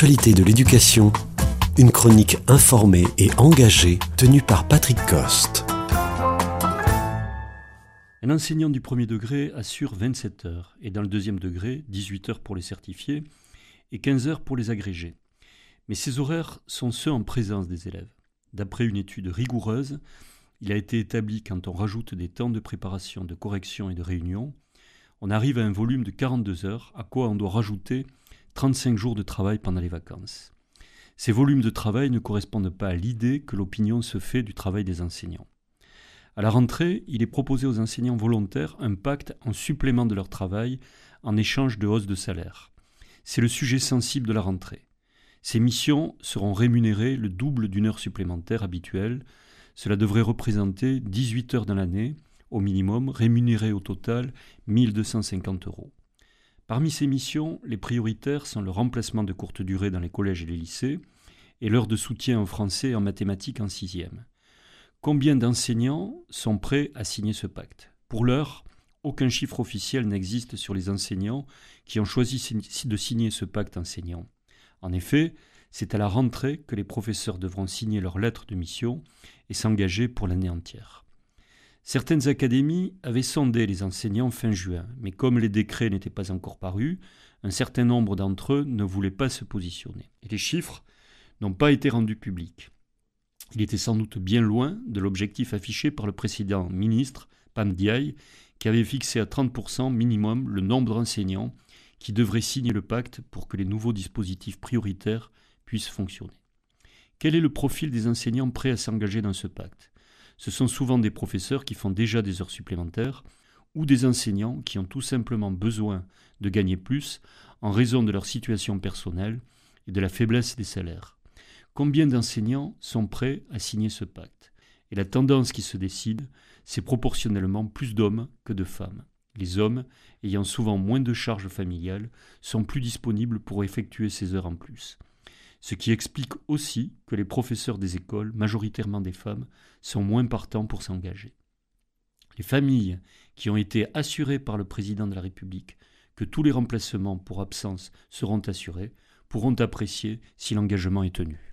De l'éducation, une chronique informée et engagée tenue par Patrick Coste. Un enseignant du premier degré assure 27 heures et dans le deuxième degré, 18 heures pour les certifiés et 15 heures pour les agrégés. Mais ces horaires sont ceux en présence des élèves. D'après une étude rigoureuse, il a été établi quand on rajoute des temps de préparation, de correction et de réunion, on arrive à un volume de 42 heures, à quoi on doit rajouter 35 jours de travail pendant les vacances. Ces volumes de travail ne correspondent pas à l'idée que l'opinion se fait du travail des enseignants. À la rentrée, il est proposé aux enseignants volontaires un pacte en supplément de leur travail en échange de hausse de salaire. C'est le sujet sensible de la rentrée. Ces missions seront rémunérées le double d'une heure supplémentaire habituelle. Cela devrait représenter 18 heures dans l'année, au minimum, rémunérées au total 1250 euros. Parmi ces missions, les prioritaires sont le remplacement de courte durée dans les collèges et les lycées et l'heure de soutien en français et en mathématiques en sixième. Combien d'enseignants sont prêts à signer ce pacte? Pour l'heure, aucun chiffre officiel n'existe sur les enseignants qui ont choisi de signer ce pacte enseignant. En effet, c'est à la rentrée que les professeurs devront signer leur lettre de mission et s'engager pour l'année entière. Certaines académies avaient sondé les enseignants fin juin, mais comme les décrets n'étaient pas encore parus, un certain nombre d'entre eux ne voulaient pas se positionner. Et les chiffres n'ont pas été rendus publics. Il était sans doute bien loin de l'objectif affiché par le précédent ministre, Pam Diaye, qui avait fixé à 30% minimum le nombre d'enseignants qui devraient signer le pacte pour que les nouveaux dispositifs prioritaires puissent fonctionner. Quel est le profil des enseignants prêts à s'engager dans ce pacte? Ce sont souvent des professeurs qui font déjà des heures supplémentaires ou des enseignants qui ont tout simplement besoin de gagner plus en raison de leur situation personnelle et de la faiblesse des salaires. Combien d'enseignants sont prêts à signer ce pacte? Et la tendance qui se décide, c'est proportionnellement plus d'hommes que de femmes. Les hommes, ayant souvent moins de charges familiales, sont plus disponibles pour effectuer ces heures en plus ce qui explique aussi que les professeurs des écoles, majoritairement des femmes, sont moins partants pour s'engager. Les familles qui ont été assurées par le président de la République que tous les remplacements pour absence seront assurés pourront apprécier si l'engagement est tenu.